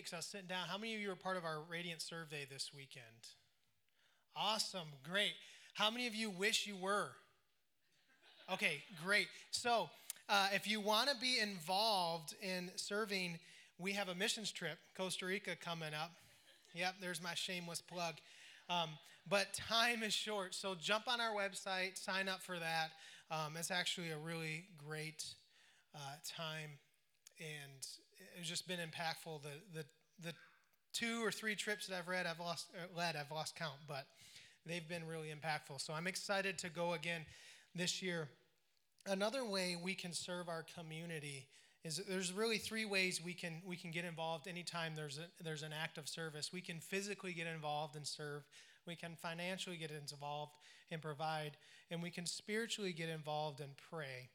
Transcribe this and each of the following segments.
because I was sitting down. How many of you were part of our Radiant Survey this weekend? Awesome, great. How many of you wish you were? Okay, great. So, uh, if you want to be involved in serving, we have a missions trip, Costa Rica, coming up. Yep, there's my shameless plug. Um, but time is short, so jump on our website, sign up for that. Um, it's actually a really great uh, time, and it's just been impactful. The, the, the two or three trips that I've read, I've lost, uh, led, I've lost count, but they've been really impactful. So I'm excited to go again this year. Another way we can serve our community is there's really three ways we can we can get involved anytime there's a, there's an act of service. We can physically get involved and serve. We can financially get involved and provide, and we can spiritually get involved and pray.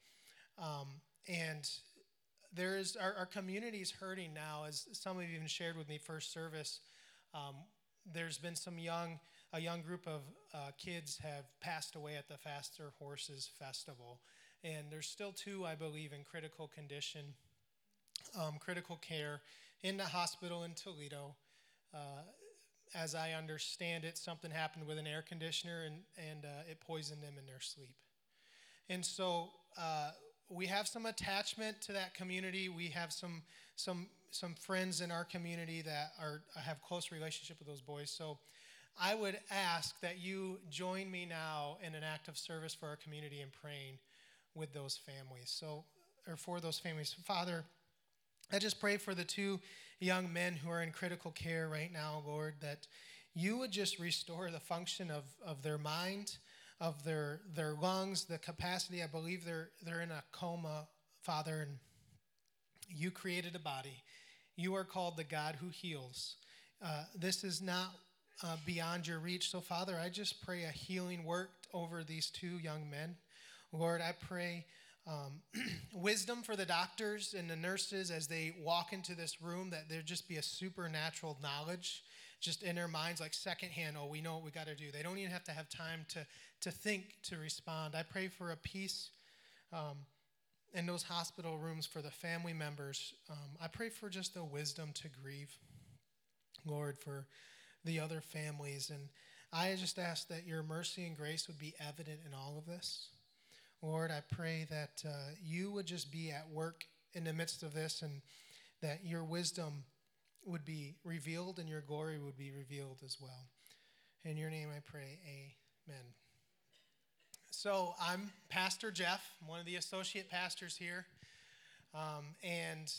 Um, and there is our, our community is hurting now, as some of you even shared with me first service. Um, there's been some young a young group of uh, kids have passed away at the Faster Horses Festival, and there's still two, I believe, in critical condition, um, critical care in the hospital in Toledo. Uh, as I understand it, something happened with an air conditioner and, and uh, it poisoned them in their sleep. And so uh, we have some attachment to that community. We have some some some friends in our community that are have close relationship with those boys. So I would ask that you join me now in an act of service for our community and praying with those families. So or for those families, Father. I just pray for the two young men who are in critical care right now, Lord, that you would just restore the function of, of their mind, of their their lungs, the capacity. I believe they're they're in a coma, Father, and you created a body. You are called the God who heals. Uh, this is not uh, beyond your reach. So, Father, I just pray a healing work over these two young men. Lord, I pray um, wisdom for the doctors and the nurses as they walk into this room, that there just be a supernatural knowledge just in their minds, like secondhand, oh, we know what we got to do. They don't even have to have time to, to think to respond. I pray for a peace um, in those hospital rooms for the family members. Um, I pray for just the wisdom to grieve, Lord, for the other families. And I just ask that your mercy and grace would be evident in all of this. Lord, I pray that uh, you would just be at work in the midst of this and that your wisdom would be revealed and your glory would be revealed as well. In your name I pray, amen. So I'm Pastor Jeff, I'm one of the associate pastors here. Um, and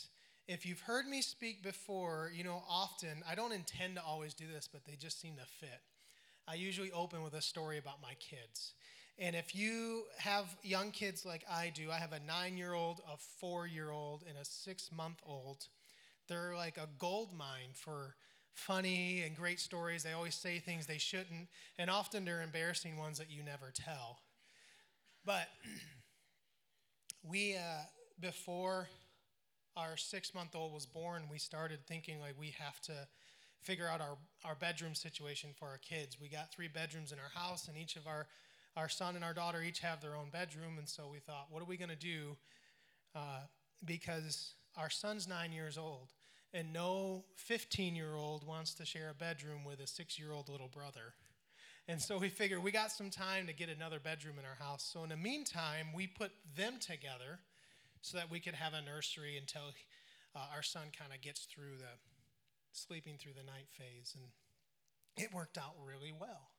if you've heard me speak before, you know, often, I don't intend to always do this, but they just seem to fit. I usually open with a story about my kids. And if you have young kids like I do, I have a nine year old, a four year old, and a six month old. They're like a gold mine for funny and great stories. They always say things they shouldn't, and often they're embarrassing ones that you never tell. But we, uh, before our six month old was born, we started thinking like we have to figure out our, our bedroom situation for our kids. We got three bedrooms in our house, and each of our, our son and our daughter each have their own bedroom. And so we thought, what are we going to do? Uh, because our son's nine years old, and no 15 year old wants to share a bedroom with a six year old little brother. And so we figured we got some time to get another bedroom in our house. So in the meantime, we put them together so that we could have a nursery until uh, our son kind of gets through the sleeping through the night phase. And it worked out really well.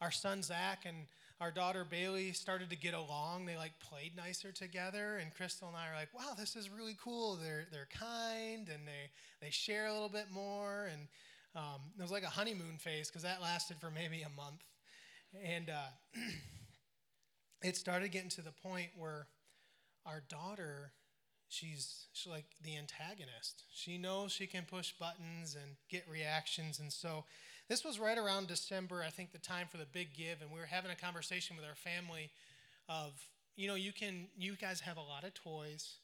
Our son Zach and our daughter Bailey started to get along. They like played nicer together, and Crystal and I are like, "Wow, this is really cool. They're they're kind and they they share a little bit more." And um, it was like a honeymoon phase because that lasted for maybe a month, and uh, it started getting to the point where our daughter she's, she's like the antagonist. She knows she can push buttons and get reactions. And so this was right around December, I think the time for the big give. And we were having a conversation with our family of, you know, you can, you guys have a lot of toys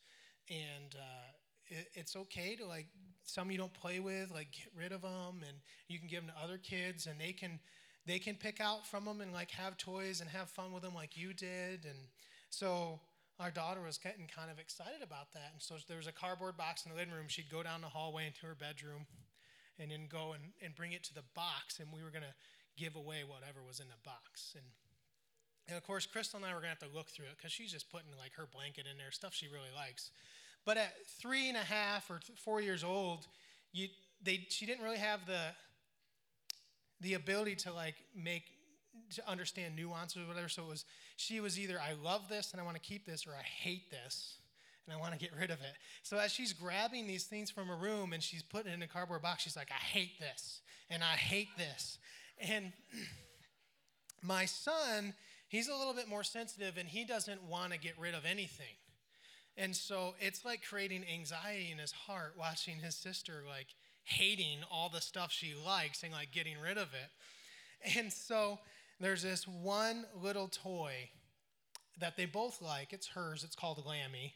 and uh, it, it's okay to like, some you don't play with, like get rid of them and you can give them to other kids and they can, they can pick out from them and like have toys and have fun with them like you did. And so our daughter was getting kind of excited about that. And so there was a cardboard box in the living room. She'd go down the hallway into her bedroom, and then go and, and bring it to the box, and we were going to give away whatever was in the box. And, and of course, Crystal and I were going to have to look through it because she's just putting like her blanket in there, stuff she really likes. But at three and a half or four years old, you, they, she didn't really have the, the ability to like make to understand nuances or whatever. So it was she was either I love this and I want to keep this, or I hate this and I want to get rid of it. So as she's grabbing these things from a room and she's putting it in a cardboard box, she's like, I hate this and I hate this. And my son, he's a little bit more sensitive and he doesn't want to get rid of anything. And so it's like creating anxiety in his heart watching his sister like hating all the stuff she likes and like getting rid of it. And so there's this one little toy that they both like. It's hers. It's called Lammy.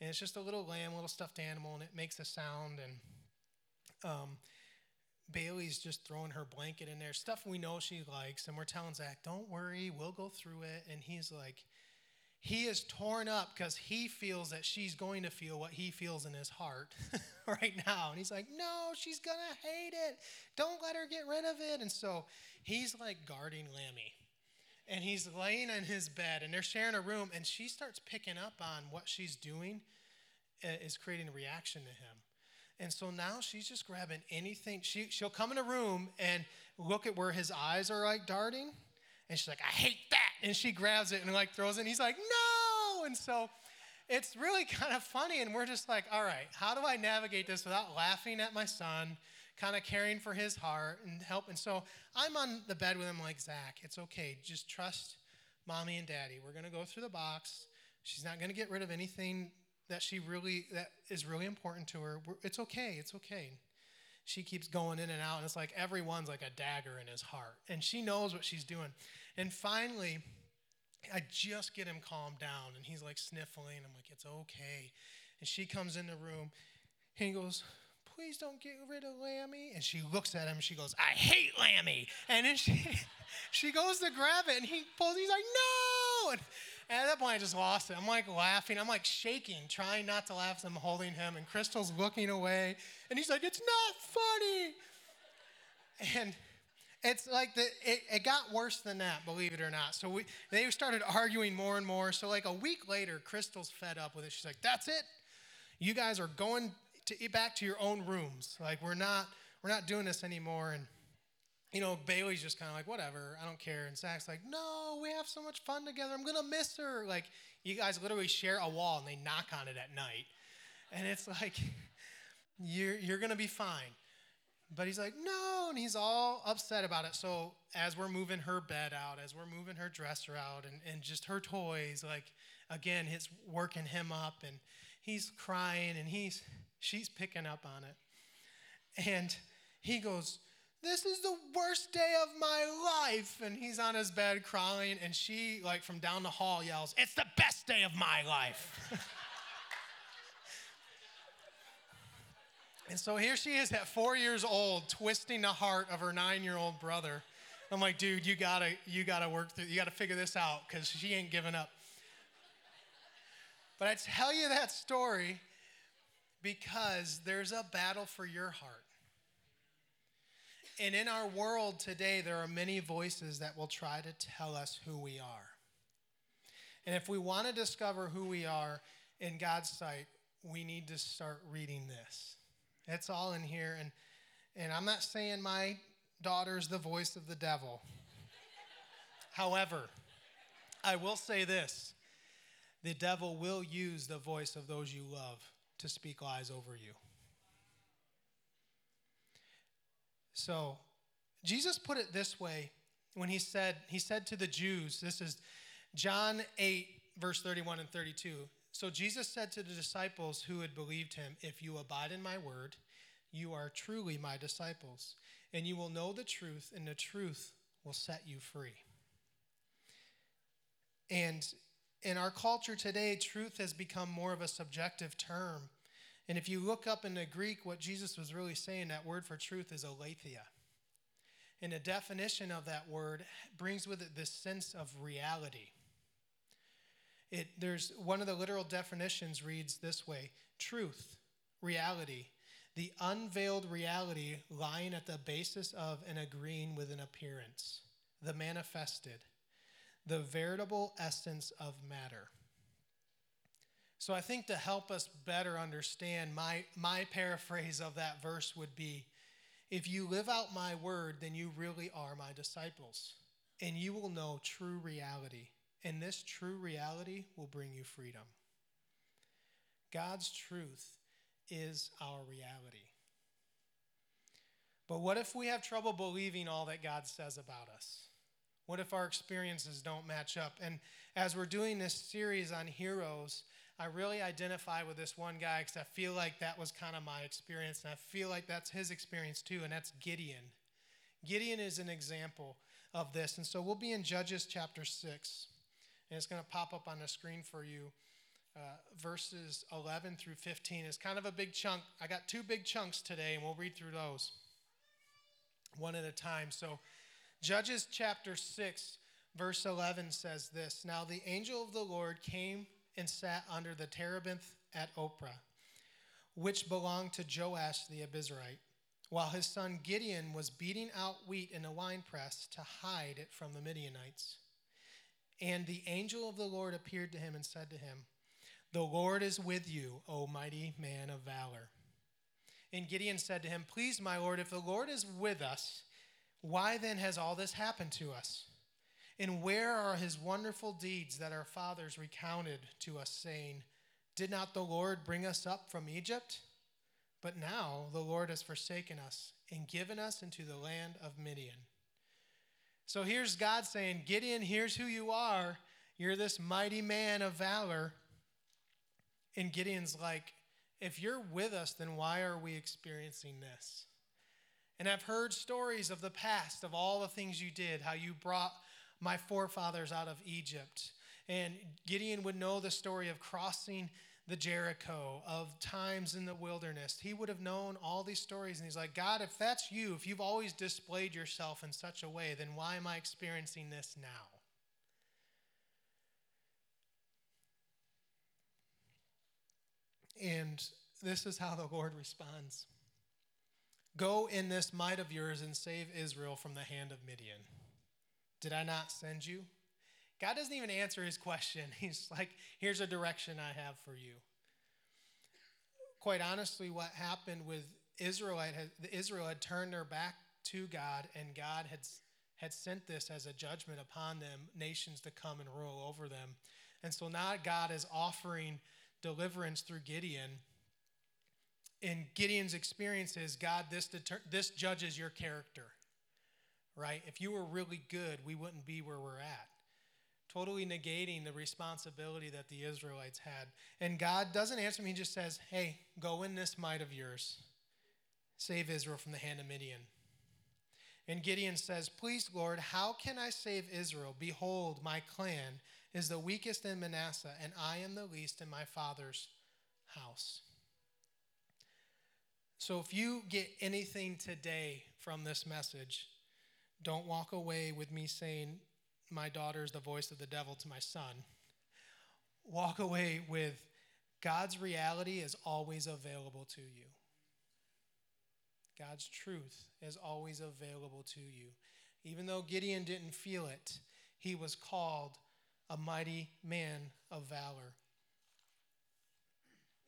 And it's just a little lamb, little stuffed animal, and it makes a sound. And um, Bailey's just throwing her blanket in there, stuff we know she likes. And we're telling Zach, don't worry, we'll go through it. And he's like, he is torn up because he feels that she's going to feel what he feels in his heart right now. And he's like, no, she's going to hate it. Don't let her get rid of it. And so he's like guarding Lammy. And he's laying in his bed, and they're sharing a room, and she starts picking up on what she's doing uh, is creating a reaction to him. And so now she's just grabbing anything. She, she'll come in a room and look at where his eyes are like darting, and she's like, I hate that and she grabs it and like throws it, and he's like, no! And so it's really kind of funny, and we're just like, all right, how do I navigate this without laughing at my son, kind of caring for his heart and help? And so I'm on the bed with him, like, Zach, it's okay. Just trust mommy and daddy. We're going to go through the box. She's not going to get rid of anything that she really that is really important to her. It's okay. It's okay. She keeps going in and out, and it's like everyone's like a dagger in his heart, and she knows what she's doing. And finally, I just get him calmed down and he's like sniffling. I'm like, it's okay. And she comes in the room. He goes, please don't get rid of Lammy. And she looks at him she goes, I hate Lammy. And then she, she goes to grab it and he pulls, he's like, no. And, and at that point, I just lost it. I'm like laughing. I'm like shaking, trying not to laugh as I'm holding him. And Crystal's looking away. And he's like, it's not funny. And it's like the, it, it got worse than that, believe it or not. So we, they started arguing more and more. So like a week later, Crystal's fed up with it. She's like, "That's it. You guys are going to back to your own rooms. Like we're not we're not doing this anymore." And you know, Bailey's just kind of like, "Whatever, I don't care." And Zach's like, "No, we have so much fun together. I'm gonna miss her." Like you guys literally share a wall and they knock on it at night, and it's like, you're you're gonna be fine. But he's like, no, and he's all upset about it. So as we're moving her bed out, as we're moving her dresser out, and, and just her toys, like again, it's working him up, and he's crying, and he's she's picking up on it. And he goes, This is the worst day of my life. And he's on his bed crying, and she, like from down the hall, yells, It's the best day of my life. And so here she is at four years old, twisting the heart of her nine-year-old brother. I'm like, dude, you gotta, you gotta work through, you gotta figure this out because she ain't giving up. But I tell you that story because there's a battle for your heart. And in our world today, there are many voices that will try to tell us who we are. And if we want to discover who we are in God's sight, we need to start reading this. It's all in here. And, and I'm not saying my daughter's the voice of the devil. However, I will say this the devil will use the voice of those you love to speak lies over you. So, Jesus put it this way when he said, he said to the Jews, this is John 8, verse 31 and 32. So Jesus said to the disciples who had believed him, If you abide in my word, you are truly my disciples, and you will know the truth, and the truth will set you free. And in our culture today, truth has become more of a subjective term. And if you look up in the Greek, what Jesus was really saying, that word for truth is aletheia. And the definition of that word brings with it this sense of reality. It, there's one of the literal definitions reads this way truth, reality. the unveiled reality lying at the basis of and agreeing with an appearance, the manifested, the veritable essence of matter. So I think to help us better understand, my, my paraphrase of that verse would be if you live out my word, then you really are my disciples, and you will know true reality. And this true reality will bring you freedom. God's truth is our reality. But what if we have trouble believing all that God says about us? What if our experiences don't match up? And as we're doing this series on heroes, I really identify with this one guy because I feel like that was kind of my experience, and I feel like that's his experience too, and that's Gideon. Gideon is an example of this. And so we'll be in Judges chapter 6, and it's going to pop up on the screen for you. Uh, verses 11 through 15 is kind of a big chunk. I got two big chunks today, and we'll read through those one at a time. So, Judges chapter 6, verse 11 says this Now the angel of the Lord came and sat under the terebinth at Ophrah, which belonged to Joash the Abiezrite, while his son Gideon was beating out wheat in a winepress to hide it from the Midianites. And the angel of the Lord appeared to him and said to him, The Lord is with you, O mighty man of valor. And Gideon said to him, Please, my Lord, if the Lord is with us, why then has all this happened to us? And where are his wonderful deeds that our fathers recounted to us, saying, Did not the Lord bring us up from Egypt? But now the Lord has forsaken us and given us into the land of Midian. So here's God saying, Gideon, here's who you are. You're this mighty man of valor. And Gideon's like, if you're with us, then why are we experiencing this? And I've heard stories of the past, of all the things you did, how you brought my forefathers out of Egypt. And Gideon would know the story of crossing the Jericho, of times in the wilderness. He would have known all these stories. And he's like, God, if that's you, if you've always displayed yourself in such a way, then why am I experiencing this now? And this is how the Lord responds Go in this might of yours and save Israel from the hand of Midian. Did I not send you? God doesn't even answer his question. He's like, Here's a direction I have for you. Quite honestly, what happened with Israelite, Israel had turned their back to God, and God had, had sent this as a judgment upon them, nations to come and rule over them. And so now God is offering deliverance through Gideon. In Gideon's experiences, God, this, deter- this judges your character, right? If you were really good, we wouldn't be where we're at. Totally negating the responsibility that the Israelites had. And God doesn't answer me, He just says, Hey, go in this might of yours, save Israel from the hand of Midian. And Gideon says, Please, Lord, how can I save Israel? Behold, my clan is the weakest in Manasseh, and I am the least in my father's house. So if you get anything today from this message, don't walk away with me saying, My daughter is the voice of the devil to my son. Walk away with God's reality is always available to you. God's truth is always available to you. Even though Gideon didn't feel it, he was called a mighty man of valor.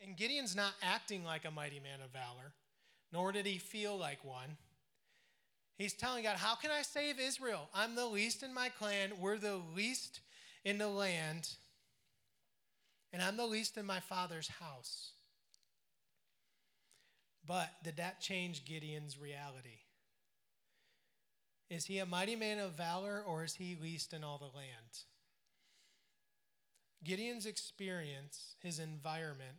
And Gideon's not acting like a mighty man of valor, nor did he feel like one. He's telling God, How can I save Israel? I'm the least in my clan, we're the least in the land, and I'm the least in my father's house. But did that change Gideon's reality? Is he a mighty man of valor, or is he least in all the land? Gideon's experience, his environment,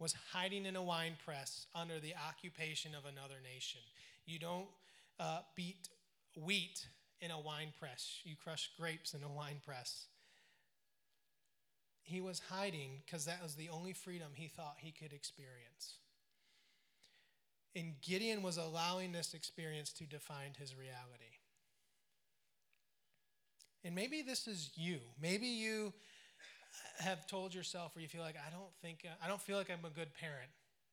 was hiding in a wine press under the occupation of another nation. You don't uh, beat wheat in a wine press, you crush grapes in a wine press. He was hiding because that was the only freedom he thought he could experience. And Gideon was allowing this experience to define his reality. And maybe this is you. Maybe you have told yourself or you feel like I don't think uh, I don't feel like I'm a good parent.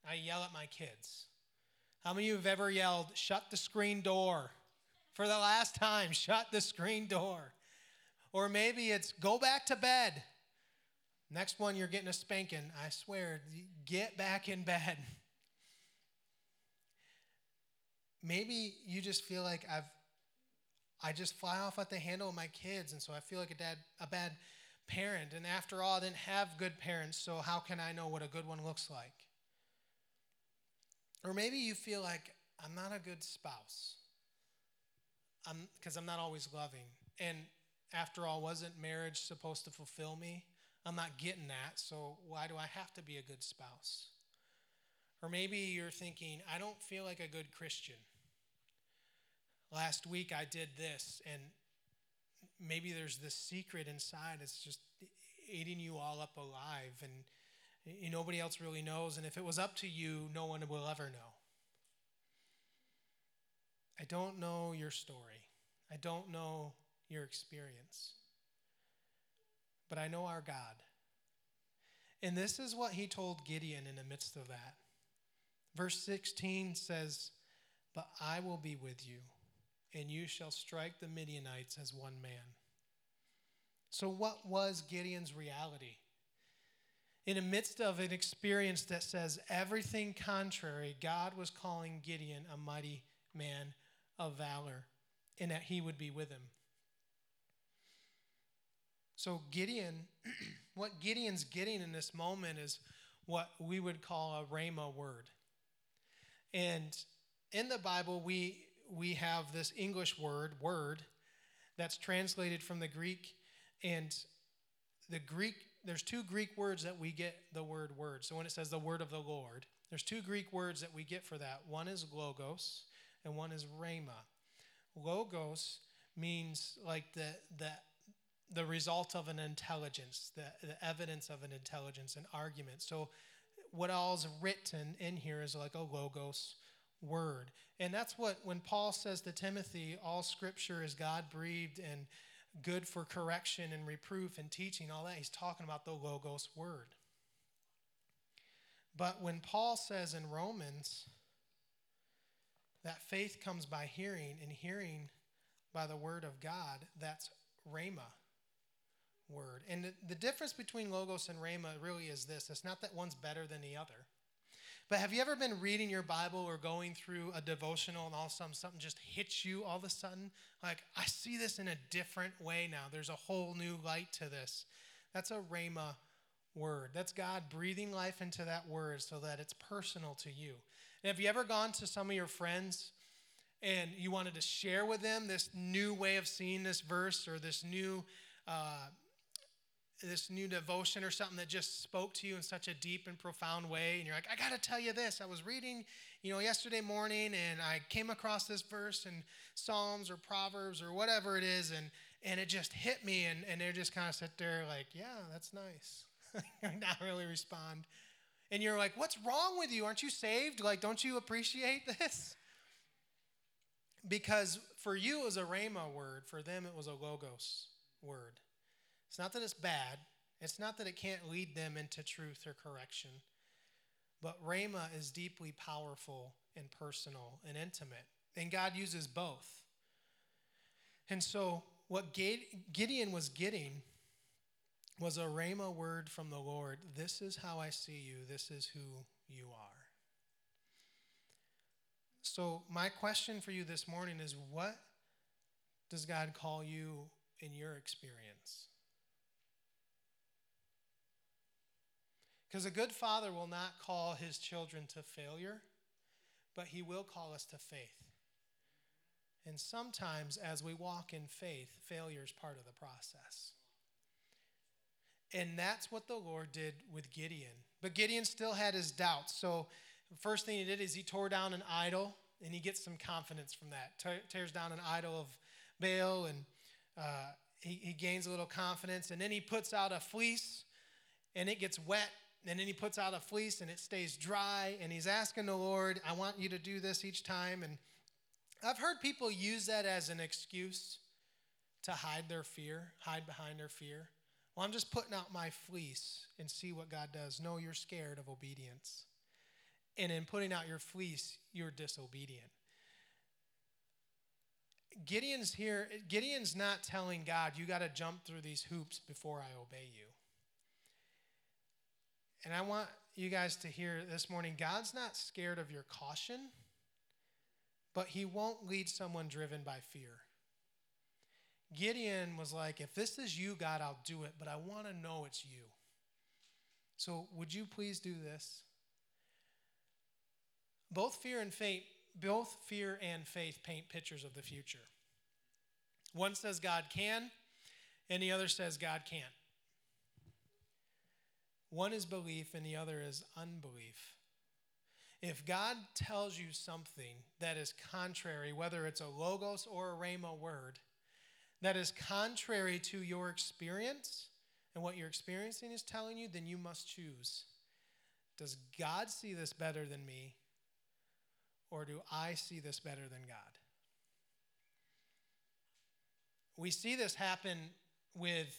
I yell at my kids. How many of you have ever yelled, shut the screen door? For the last time, shut the screen door. Or maybe it's go back to bed. Next one, you're getting a spanking. I swear, get back in bed. Maybe you just feel like I've I just fly off at the handle of my kids, and so I feel like a dad a bad parent. And after all, I didn't have good parents, so how can I know what a good one looks like? Or maybe you feel like I'm not a good spouse. I'm because I'm not always loving. And after all, wasn't marriage supposed to fulfill me? I'm not getting that, so why do I have to be a good spouse? Or maybe you're thinking, I don't feel like a good Christian. Last week I did this, and maybe there's this secret inside it's just eating you all up alive, and eh, nobody else really knows. And if it was up to you, no one will ever know. I don't know your story, I don't know your experience, but I know our God. And this is what he told Gideon in the midst of that. Verse 16 says, But I will be with you, and you shall strike the Midianites as one man. So, what was Gideon's reality? In the midst of an experience that says everything contrary, God was calling Gideon a mighty man of valor and that he would be with him. So, Gideon, what Gideon's getting in this moment is what we would call a rhema word. And in the Bible, we, we have this English word, word, that's translated from the Greek. And the Greek, there's two Greek words that we get the word word. So when it says the word of the Lord, there's two Greek words that we get for that. One is logos and one is rhema. Logos means like the, the, the result of an intelligence, the, the evidence of an intelligence, an argument. So, what all's written in here is like a logos word. And that's what, when Paul says to Timothy, all scripture is God breathed and good for correction and reproof and teaching, all that, he's talking about the logos word. But when Paul says in Romans that faith comes by hearing, and hearing by the word of God, that's rhema word. And the, difference between logos and rhema really is this it's not that one's better than the other. But have you ever been reading your Bible or going through a devotional and all of a sudden something just hits you all of a sudden? Like, I see this in a different way now. There's a whole new light to this. That's a rhema word. That's God breathing life into that word so that it's personal to you. And have you ever gone to some of your friends and you wanted to share with them this new way of seeing this verse or this new uh, this new devotion or something that just spoke to you in such a deep and profound way and you're like i got to tell you this. I was reading you know yesterday morning and i came across this verse in psalms or proverbs or whatever it is and and it just hit me and, and they're just kind of sit there like yeah that's nice. Not really respond. And you're like what's wrong with you? Aren't you saved? Like don't you appreciate this? Because for you it was a rhema word. For them it was a logos word it's not that it's bad, it's not that it can't lead them into truth or correction. But Rhema is deeply powerful and personal and intimate. And God uses both. And so, what Gideon was getting was a Rhema word from the Lord. This is how I see you, this is who you are. So, my question for you this morning is what does God call you in your experience? Because a good father will not call his children to failure, but he will call us to faith. And sometimes, as we walk in faith, failure is part of the process. And that's what the Lord did with Gideon. But Gideon still had his doubts. So, the first thing he did is he tore down an idol, and he gets some confidence from that. tears down an idol of Baal, and uh, he, he gains a little confidence. And then he puts out a fleece, and it gets wet, and then he puts out a fleece and it stays dry. And he's asking the Lord, I want you to do this each time. And I've heard people use that as an excuse to hide their fear, hide behind their fear. Well, I'm just putting out my fleece and see what God does. No, you're scared of obedience. and in putting out your fleece, you're disobedient. Gideon's here, Gideon's not telling God, you got to jump through these hoops before I obey you. And I want you guys to hear this morning God's not scared of your caution, but he won't lead someone driven by fear. Gideon was like, if this is you, God, I'll do it, but I want to know it's you. So would you please do this? Both fear and faith, both fear and faith paint pictures of the future. One says God can, and the other says God can't. One is belief, and the other is unbelief. If God tells you something that is contrary, whether it's a logos or a rhema word, that is contrary to your experience and what you're experiencing is telling you, then you must choose. Does God see this better than me? Or do I see this better than God? We see this happen with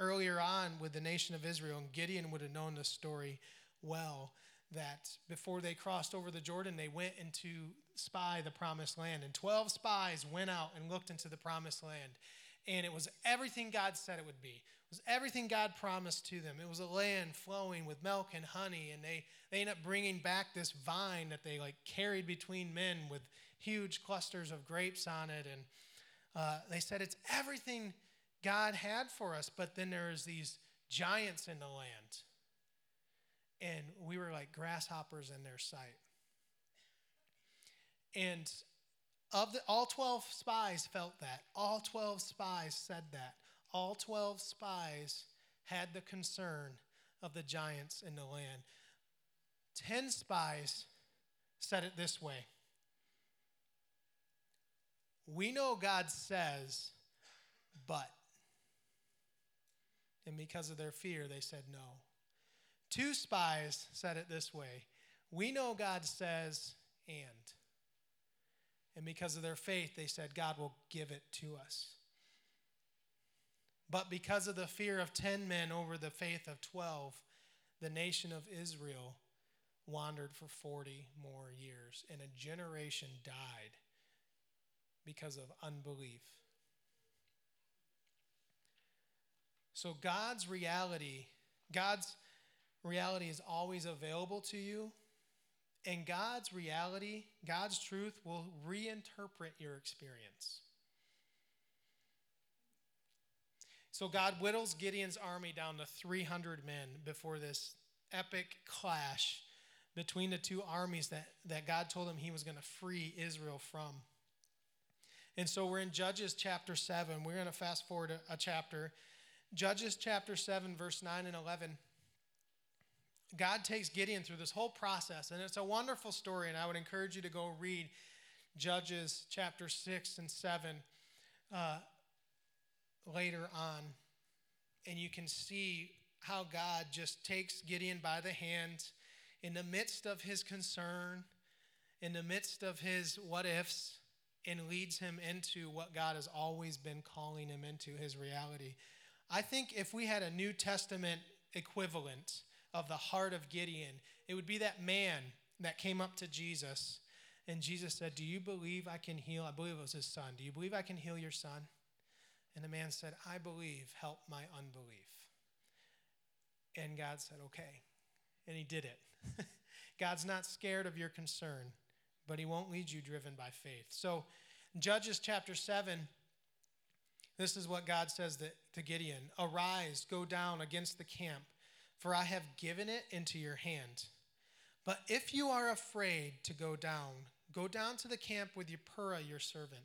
earlier on with the nation of Israel, and Gideon would have known this story well. That before they crossed over the Jordan, they went into spy the promised land. And 12 spies went out and looked into the promised land. And it was everything God said it would be. It was everything God promised to them. It was a land flowing with milk and honey. And they, they ended up bringing back this vine that they like carried between men with huge clusters of grapes on it. And uh, they said it's everything God had for us, but then there's these giants in the land. And we were like grasshoppers in their sight. And of the, all 12 spies felt that. All 12 spies said that. All 12 spies had the concern of the giants in the land. 10 spies said it this way We know God says, but. And because of their fear, they said no. Two spies said it this way We know God says, and. And because of their faith, they said, God will give it to us. But because of the fear of 10 men over the faith of 12, the nation of Israel wandered for 40 more years, and a generation died because of unbelief. So God's reality, God's reality is always available to you. And God's reality, God's truth will reinterpret your experience. So God whittles Gideon's army down to 300 men before this epic clash between the two armies that, that God told him he was going to free Israel from. And so we're in Judges chapter 7. We're going to fast forward a, a chapter Judges chapter 7, verse 9 and 11. God takes Gideon through this whole process, and it's a wonderful story, and I would encourage you to go read Judges chapter 6 and 7 uh, later on, and you can see how God just takes Gideon by the hand in the midst of his concern, in the midst of his what ifs, and leads him into what God has always been calling him into his reality. I think if we had a New Testament equivalent of the heart of Gideon, it would be that man that came up to Jesus and Jesus said, Do you believe I can heal? I believe it was his son. Do you believe I can heal your son? And the man said, I believe, help my unbelief. And God said, Okay. And he did it. God's not scared of your concern, but he won't lead you driven by faith. So, Judges chapter 7 this is what God says to Gideon Arise, go down against the camp, for I have given it into your hand. But if you are afraid to go down, go down to the camp with Purah, your servant,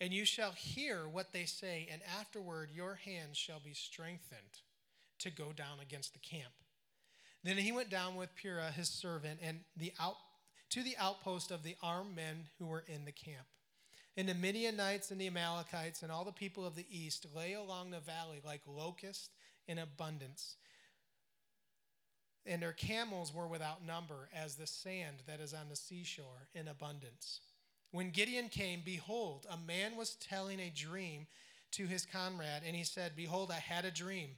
and you shall hear what they say, and afterward your hands shall be strengthened to go down against the camp. Then he went down with Purah, his servant, and the out, to the outpost of the armed men who were in the camp. And the Midianites and the Amalekites and all the people of the east lay along the valley like locusts in abundance. And their camels were without number, as the sand that is on the seashore in abundance. When Gideon came, behold, a man was telling a dream to his comrade, and he said, Behold, I had a dream.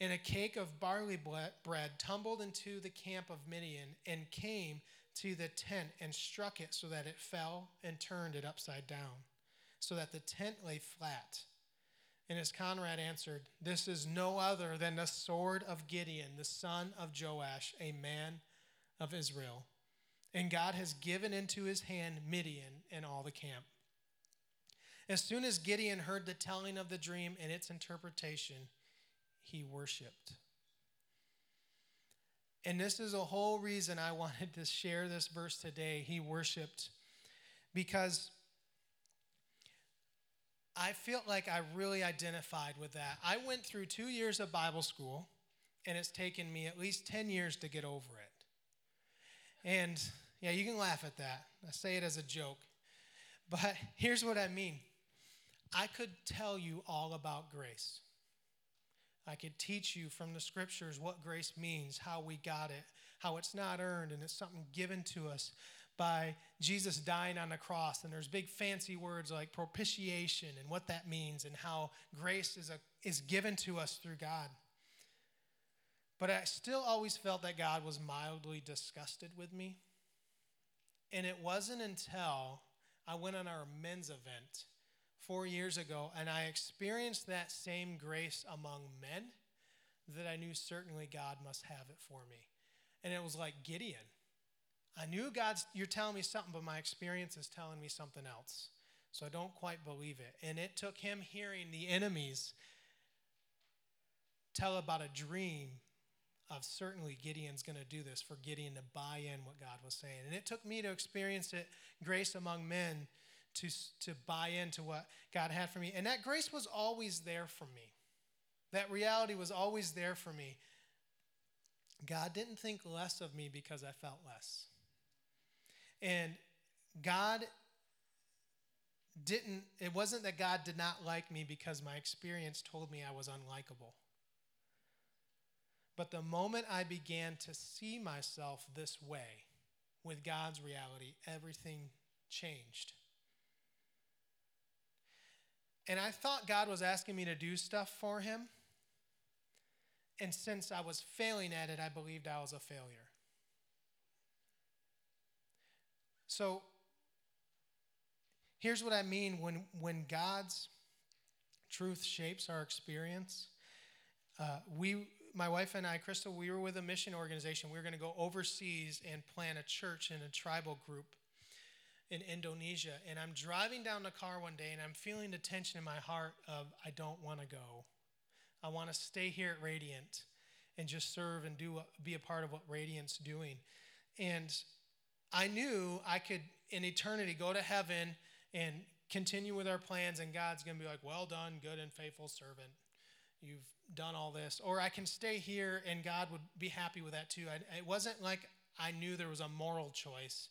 and a cake of barley bread tumbled into the camp of Midian and came to the tent and struck it so that it fell and turned it upside down, so that the tent lay flat. And as comrade answered, This is no other than the sword of Gideon, the son of Joash, a man of Israel. And God has given into his hand Midian and all the camp. As soon as Gideon heard the telling of the dream and its interpretation, he worshiped. And this is a whole reason I wanted to share this verse today. He worshiped because I feel like I really identified with that. I went through two years of Bible school, and it's taken me at least 10 years to get over it. And yeah, you can laugh at that. I say it as a joke. But here's what I mean I could tell you all about grace. I could teach you from the scriptures what grace means, how we got it, how it's not earned, and it's something given to us by Jesus dying on the cross. And there's big fancy words like propitiation and what that means, and how grace is, a, is given to us through God. But I still always felt that God was mildly disgusted with me. And it wasn't until I went on our men's event four years ago, and I experienced that same grace among men that I knew certainly God must have it for me. And it was like Gideon. I knew God's, you're telling me something, but my experience is telling me something else. So I don't quite believe it. And it took him hearing the enemies tell about a dream of certainly Gideon's going to do this for Gideon to buy in what God was saying. And it took me to experience it, grace among men, to, to buy into what God had for me. And that grace was always there for me. That reality was always there for me. God didn't think less of me because I felt less. And God didn't, it wasn't that God did not like me because my experience told me I was unlikable. But the moment I began to see myself this way, with God's reality, everything changed. And I thought God was asking me to do stuff for him. And since I was failing at it, I believed I was a failure. So here's what I mean when, when God's truth shapes our experience. Uh, we, my wife and I, Crystal, we were with a mission organization. We were going to go overseas and plant a church in a tribal group in Indonesia. And I'm driving down the car one day and I'm feeling the tension in my heart of, I don't want to go. I want to stay here at Radiant and just serve and do be a part of what Radiant's doing. And I knew I could, in eternity, go to heaven and continue with our plans, and God's going to be like, Well done, good and faithful servant. You've done all this. Or I can stay here, and God would be happy with that too. I, it wasn't like I knew there was a moral choice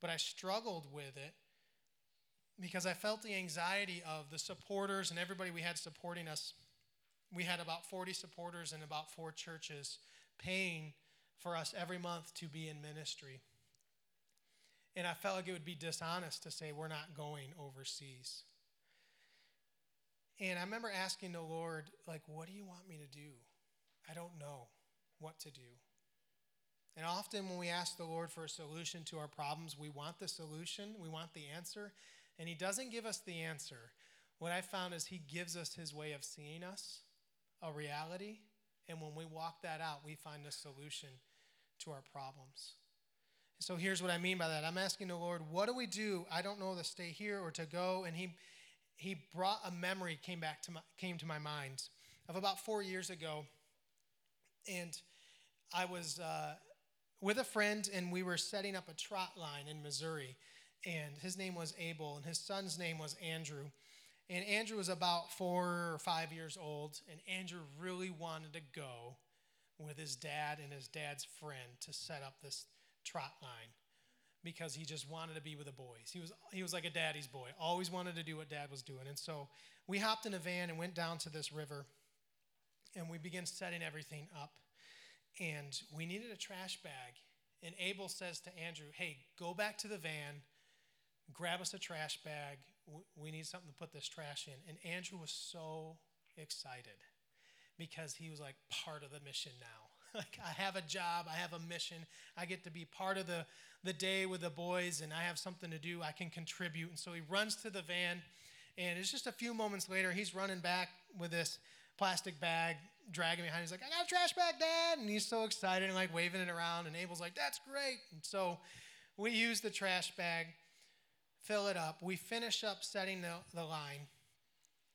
but I struggled with it because I felt the anxiety of the supporters and everybody we had supporting us. We had about 40 supporters and about four churches paying for us every month to be in ministry. And I felt like it would be dishonest to say we're not going overseas. And I remember asking the Lord, like, what do you want me to do? I don't know what to do. And often when we ask the Lord for a solution to our problems, we want the solution, we want the answer, and He doesn't give us the answer. What I found is He gives us His way of seeing us, a reality, and when we walk that out, we find a solution to our problems. So here's what I mean by that. I'm asking the Lord, what do we do? I don't know to stay here or to go. And He He brought a memory came back to my came to my mind of about four years ago, and I was. Uh, with a friend, and we were setting up a trot line in Missouri. And his name was Abel, and his son's name was Andrew. And Andrew was about four or five years old, and Andrew really wanted to go with his dad and his dad's friend to set up this trot line because he just wanted to be with the boys. He was, he was like a daddy's boy, always wanted to do what dad was doing. And so we hopped in a van and went down to this river, and we began setting everything up and we needed a trash bag. And Abel says to Andrew, Hey, go back to the van, grab us a trash bag. We need something to put this trash in. And Andrew was so excited because he was like part of the mission now. like I have a job, I have a mission, I get to be part of the, the day with the boys, and I have something to do, I can contribute. And so he runs to the van, and it's just a few moments later, he's running back with this plastic bag, dragging behind. He's like, I got a trash bag, Dad. And he's so excited and like waving it around. And Abel's like, That's great. And so we use the trash bag, fill it up. We finish up setting the, the line,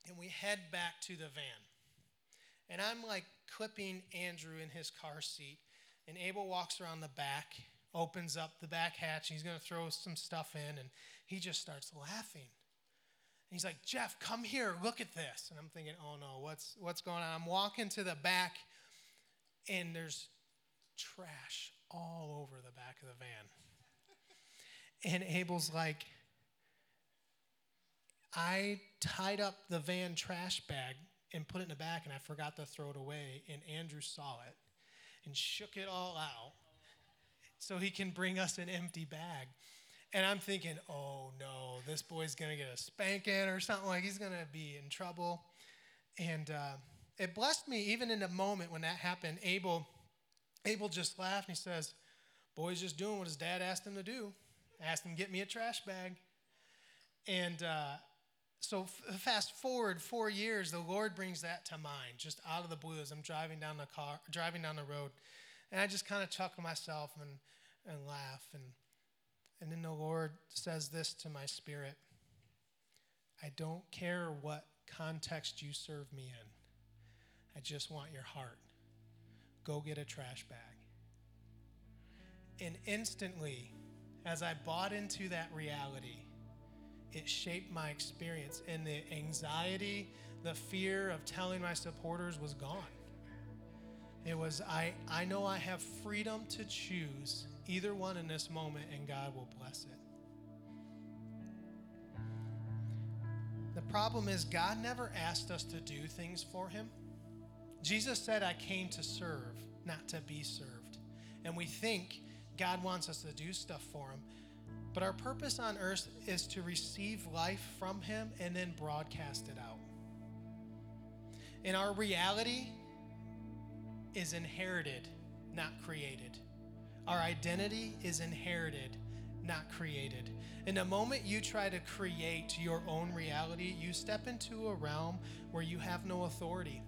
and we head back to the van. And I'm like clipping Andrew in his car seat. And Abel walks around the back, opens up the back hatch, and he's going to throw some stuff in. And he just starts laughing. He's like, Jeff, come here, look at this. And I'm thinking, oh no, what's, what's going on? I'm walking to the back, and there's trash all over the back of the van. And Abel's like, I tied up the van trash bag and put it in the back, and I forgot to throw it away. And Andrew saw it and shook it all out so he can bring us an empty bag. And I'm thinking, oh no, this boy's gonna get a spanking or something like he's gonna be in trouble. And uh, it blessed me even in the moment when that happened. Abel, Abel just laughed and he says, "Boy's just doing what his dad asked him to do. Asked him to get me a trash bag." And uh, so f- fast forward four years, the Lord brings that to mind, just out of the blue as I'm driving down the car, driving down the road, and I just kind of chuckle myself and and laugh, and and then the Lord says this to my spirit: I don't care what context you serve me in. I just want your heart. Go get a trash bag. And instantly, as I bought into that reality it shaped my experience. And the anxiety, the fear of telling my supporters was gone. It was, I, I know I have freedom to choose either one in this moment, and God will bless it. The problem is, God never asked us to do things for Him. Jesus said, I came to serve, not to be served. And we think God wants us to do stuff for Him. But our purpose on earth is to receive life from Him and then broadcast it out. And our reality is inherited, not created. Our identity is inherited, not created. In the moment you try to create your own reality, you step into a realm where you have no authority.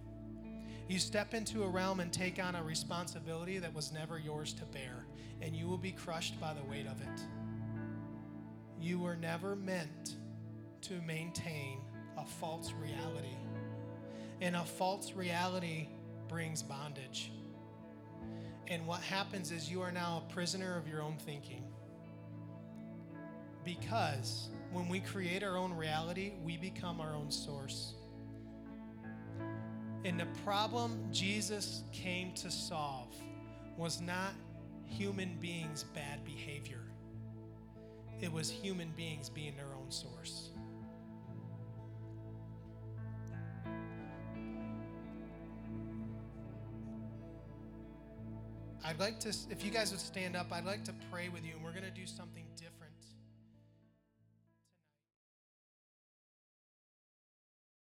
You step into a realm and take on a responsibility that was never yours to bear, and you will be crushed by the weight of it. You were never meant to maintain a false reality. And a false reality brings bondage. And what happens is you are now a prisoner of your own thinking. Because when we create our own reality, we become our own source. And the problem Jesus came to solve was not human beings' bad behavior it was human beings being their own source. I'd like to, if you guys would stand up, I'd like to pray with you, and we're going to do something different.